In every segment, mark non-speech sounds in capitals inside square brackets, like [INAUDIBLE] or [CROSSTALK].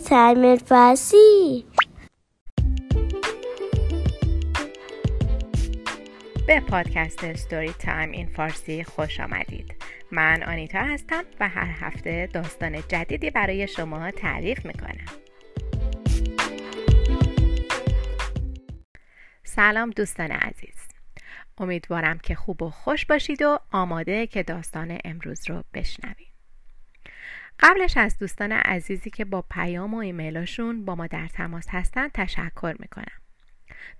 Time فارسی به پادکست Story Time in Farsi خوش آمدید. من آنیتا هستم و هر هفته داستان جدیدی برای شما تعریف می‌کنم. سلام دوستان عزیز. امیدوارم که خوب و خوش باشید و آماده که داستان امروز رو بشنوید. قبلش از دوستان عزیزی که با پیام و ایمیلاشون با ما در تماس هستن تشکر می‌کنم.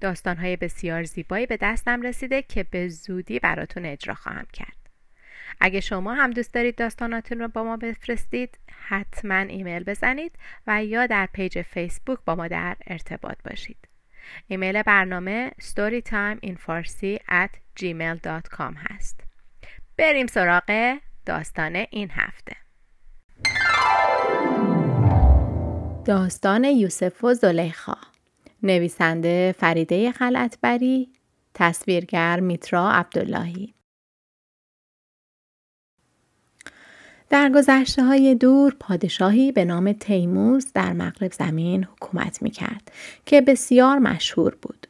داستانهای بسیار زیبایی به دستم رسیده که به زودی براتون اجرا خواهم کرد. اگه شما هم دوست دارید داستاناتون رو با ما بفرستید حتما ایمیل بزنید و یا در page فیسبوک با ما در ارتباط باشید. ایمیل برنامه storytimeinfarsi at gmail.com هست. بریم سراغ داستان این هفته. داستان یوسف و زلیخا نویسنده فریده خلعتبری تصویرگر میترا عبداللهی در گذشته های دور پادشاهی به نام تیموز در مغرب زمین حکومت می کرد که بسیار مشهور بود.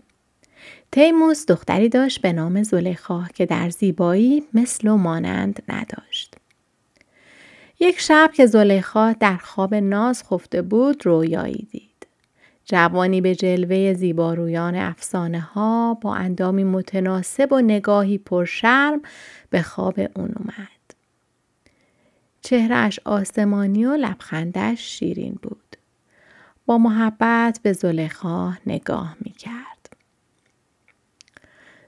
تیموز دختری داشت به نام زلیخا که در زیبایی مثل و مانند نداشت. یک شب که زلیخا در خواب ناز خفته بود رویایی دید. جوانی به جلوه زیبارویان افسانه ها با اندامی متناسب و نگاهی پرشرم به خواب اون اومد. چهرش آسمانی و لبخندش شیرین بود. با محبت به زلیخا نگاه می کرد.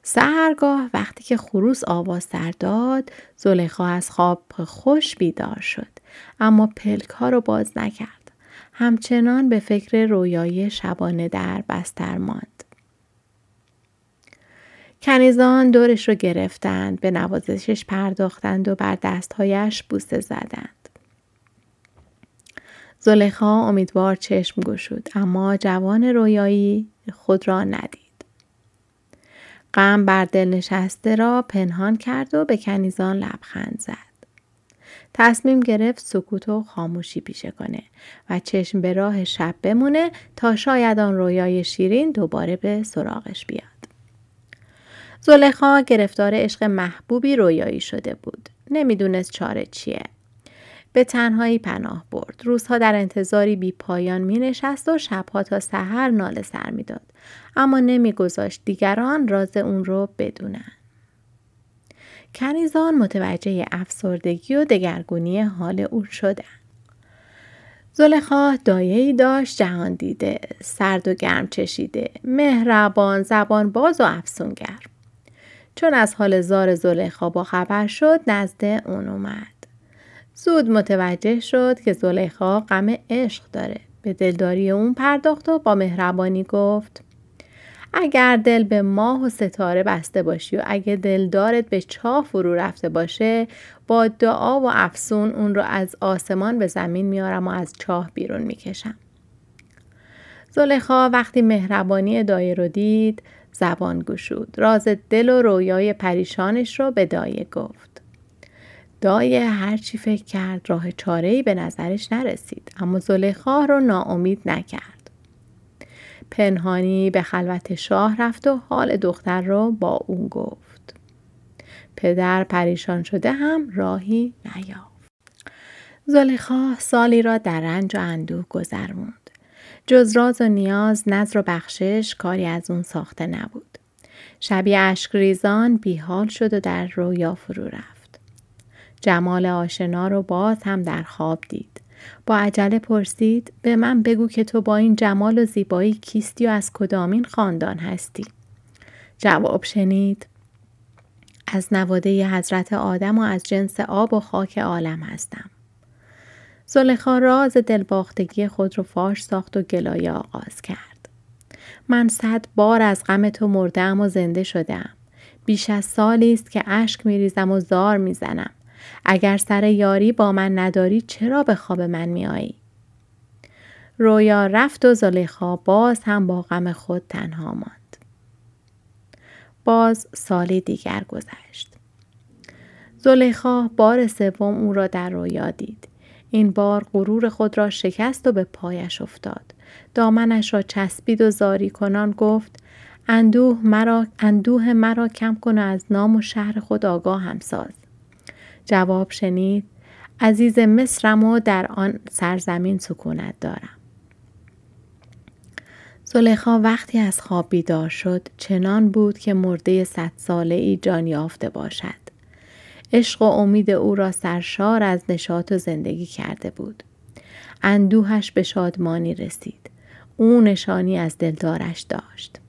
سهرگاه وقتی که خروس آواز سر داد زلیخا از خواب خوش بیدار شد اما پلک ها رو باز نکرد. همچنان به فکر رویایی شبانه در بستر ماند. کنیزان دورش رو گرفتند به نوازشش پرداختند و بر دستهایش بوسه زدند. زلیخا امیدوار چشم گشود اما جوان رویایی خود را ندید. غم بر دل نشسته را پنهان کرد و به کنیزان لبخند زد. تصمیم گرفت سکوت و خاموشی پیشه کنه و چشم به راه شب بمونه تا شاید آن رویای شیرین دوباره به سراغش بیاد. زلیخا گرفتار عشق محبوبی رویایی شده بود. نمی‌دونست چاره چیه. به تنهایی پناه برد. روزها در انتظاری بی پایان می نشست و شبها تا سحر ناله سر می داد. اما نمیگذاشت دیگران راز اون رو بدونن. کنیزان متوجه افسردگی و دگرگونی حال او شدن. زلیخا دایه‌ای داشت جهان دیده، سرد و گرم چشیده، مهربان، زبان باز و افسونگر. چون از حال زار زلیخا با خبر شد نزد اون اومد. زود متوجه شد که زلیخا غم عشق داره. به دلداری اون پرداخت و با مهربانی گفت اگر دل به ماه و ستاره بسته باشی و اگه دلدارت به چاه فرو رفته باشه با دعا و افسون اون رو از آسمان به زمین میارم و از چاه بیرون می‌کشم. زلیخا وقتی مهربانی دایه رو دید زبان گشود. راز دل و رویای پریشانش رو به دایه گفت. دایه هرچی فکر کرد راه چاره‌ای به نظرش نرسید اما زلیخا رو ناامید نکرد. پنهانی به خلوت شاه رفت و حال دختر رو با اون گفت. پدر پریشان شده هم راهی نیافت. زلیخا سالی را در رنج و اندوه گذروند. جز راز و نیاز نظر و بخشش کاری از اون ساخته نبود. شبیه اشک ریزان بیحال شد و در رویا فرو رفت. جمال آشنا رو باز هم در خواب دید. با عجله پرسید به من بگو که تو با این جمال و زیبایی کیستی و از کدامین خاندان هستی؟ جواب شنید از نواده حضرت آدم و از جنس آب و خاک عالم هستم. زلیخا راز دلباختگی خود رو فاش ساخت و گلایه آغاز کرد. من صد بار از غم تو مردم و زنده شدم. بیش از سالی است که اشک میریزم و زار می‌زنم. اگر سر یاری با من نداری چرا به خواب من میایی؟ رویا رفت و زلیخا باز هم با غم خود تنها ماند. باز سالی دیگر گذشت. زلیخا بار سوم او را در رویا دید. این بار غرور خود را شکست و به پایش افتاد دامنش را چسبید و زاری کنان گفت اندوه مرا, اندوه مرا کم کن و از نام و شهر خود آگاه هم ساز جواب شنید عزیز مصرم و در آن سرزمین سکونت دارم. زلیخا وقتی از خواب بیدار شد چنان بود که مرده صد ساله ای جان یافته باشد. عشق و امید او را سرشار از نشاط و زندگی کرده بود. اندوهش به شادمانی رسید. او نشانی از دلدارش داشت.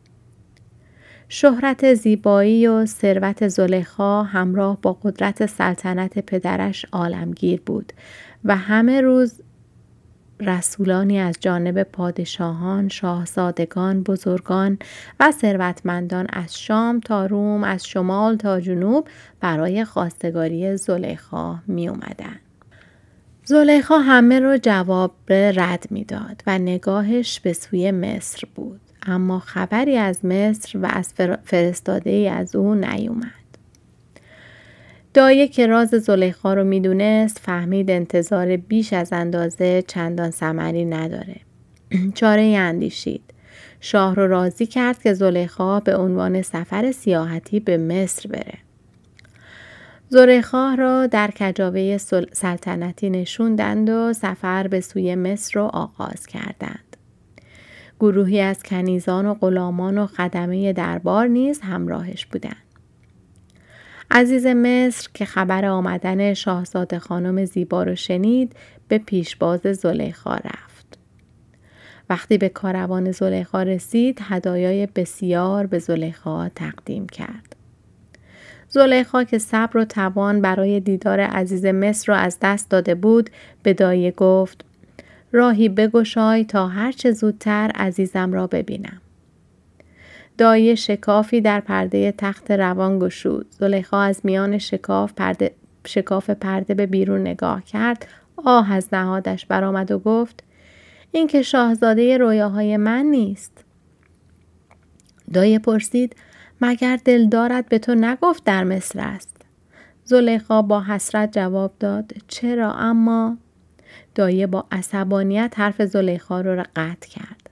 شهرت زیبایی و ثروت زلیخا همراه با قدرت سلطنت پدرش عالمگیر بود و همه روز رسولانی از جانب پادشاهان، شاهزادگان، بزرگان و ثروتمندان از شام تا روم، از شمال تا جنوب برای خواستگاری زلیخا می اومدن. زلیخا همه رو جواب رد می‌داد و نگاهش به سوی مصر بود. اما خبری از مصر و از فرستاده ای از او نیومد. دایه که راز زلیخا رو می‌دونست فهمید انتظار بیش از اندازه چندان سمری نداره. [CLEARS THROAT] چاره اندیشید. شاه رو راضی کرد که زلیخا به عنوان سفر سیاحتی به مصر بره. زلیخا را در کجاوه سلطنتی نشوندند و سفر به سوی مصر رو آغاز کردند. گروهی از کنیزان و غلامان و خدمه دربار نیز همراهش بودند. عزیز مصر که خبر آمدن شاهزاده خانم زیبا رو شنید به پیشباز زلیخا رفت. وقتی به کاروان زلیخا رسید هدایای بسیار به زلیخا تقدیم کرد. زلیخا که صبر و توان برای دیدار عزیز مصر را از دست داده بود به دایه گفت راهی بگشای تا هرچه زودتر عزیزم را ببینم. دایه شکافی در پرده تخت روان گشود. زلیخا از میان شکاف پرده, شکاف پرده به بیرون نگاه کرد. آه از نهادش برآمد و گفت این که شاهزاده رویاهای من نیست. دایه پرسید مگر دلدارت به تو نگفت در مصر است. زلیخا با حسرت جواب داد چرا اما دایه با عصبانیت حرف زلیخا رو قطع کرد.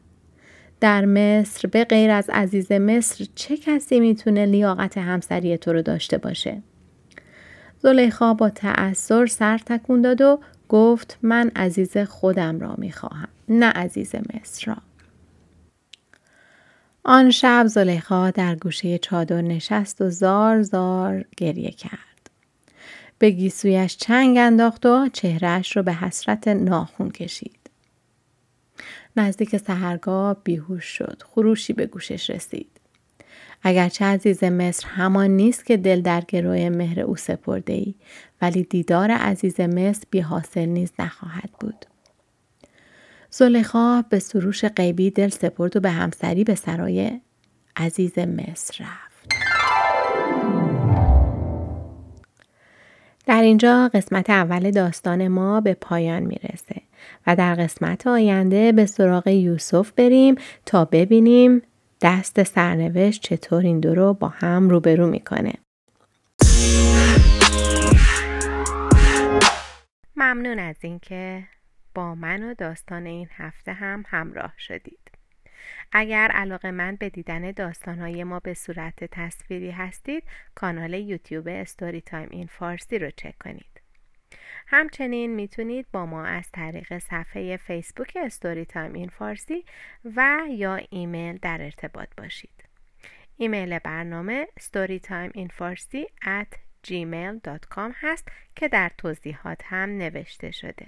در مصر به غیر از عزیز مصر چه کسی می‌تونه لیاقت همسری تو رو داشته باشه؟ زلیخا با تأثیر سر تکون داد و گفت من عزیز خودم را می‌خواهم نه عزیز مصر را. آن شب زلیخا در گوشه چادر نشست و زار زار گریه کرد. به گیسویش چنگ انداخت و چهرهش رو به حسرت ناخون کشید. نزدیک سهرگاه بیهوش شد. خروشی به گوشش رسید. اگرچه عزیز مصر همان نیست که دل در گروه مهر او سپرده ای ولی دیدار عزیز مصر بی حاصل نیز نخواهد بود. زلیخا به سروش غیبی دل سپرد و به همسری به سرای عزیز مصر رفت. در اینجا قسمت اول داستان ما به پایان می‌رسه و در قسمت آینده به سراغ یوسف بریم تا ببینیم دست سرنوشت چطور این دو رو با هم روبرو می‌کنه. ممنون از اینکه با من و داستان این هفته هم همراه شدید. اگر علاقه‌مند به دیدن داستانهای ما به صورت تصویری هستید کانال یوتیوب Story Time in Farsi رو چک کنید. همچنین می‌تونید با ما از طریق صفحه فیسبوک Story Time in Farsi و یا ایمیل در ارتباط باشید. ایمیل برنامه storytimeinfarsi at gmail.com هست که در توضیحات هم نوشته شده.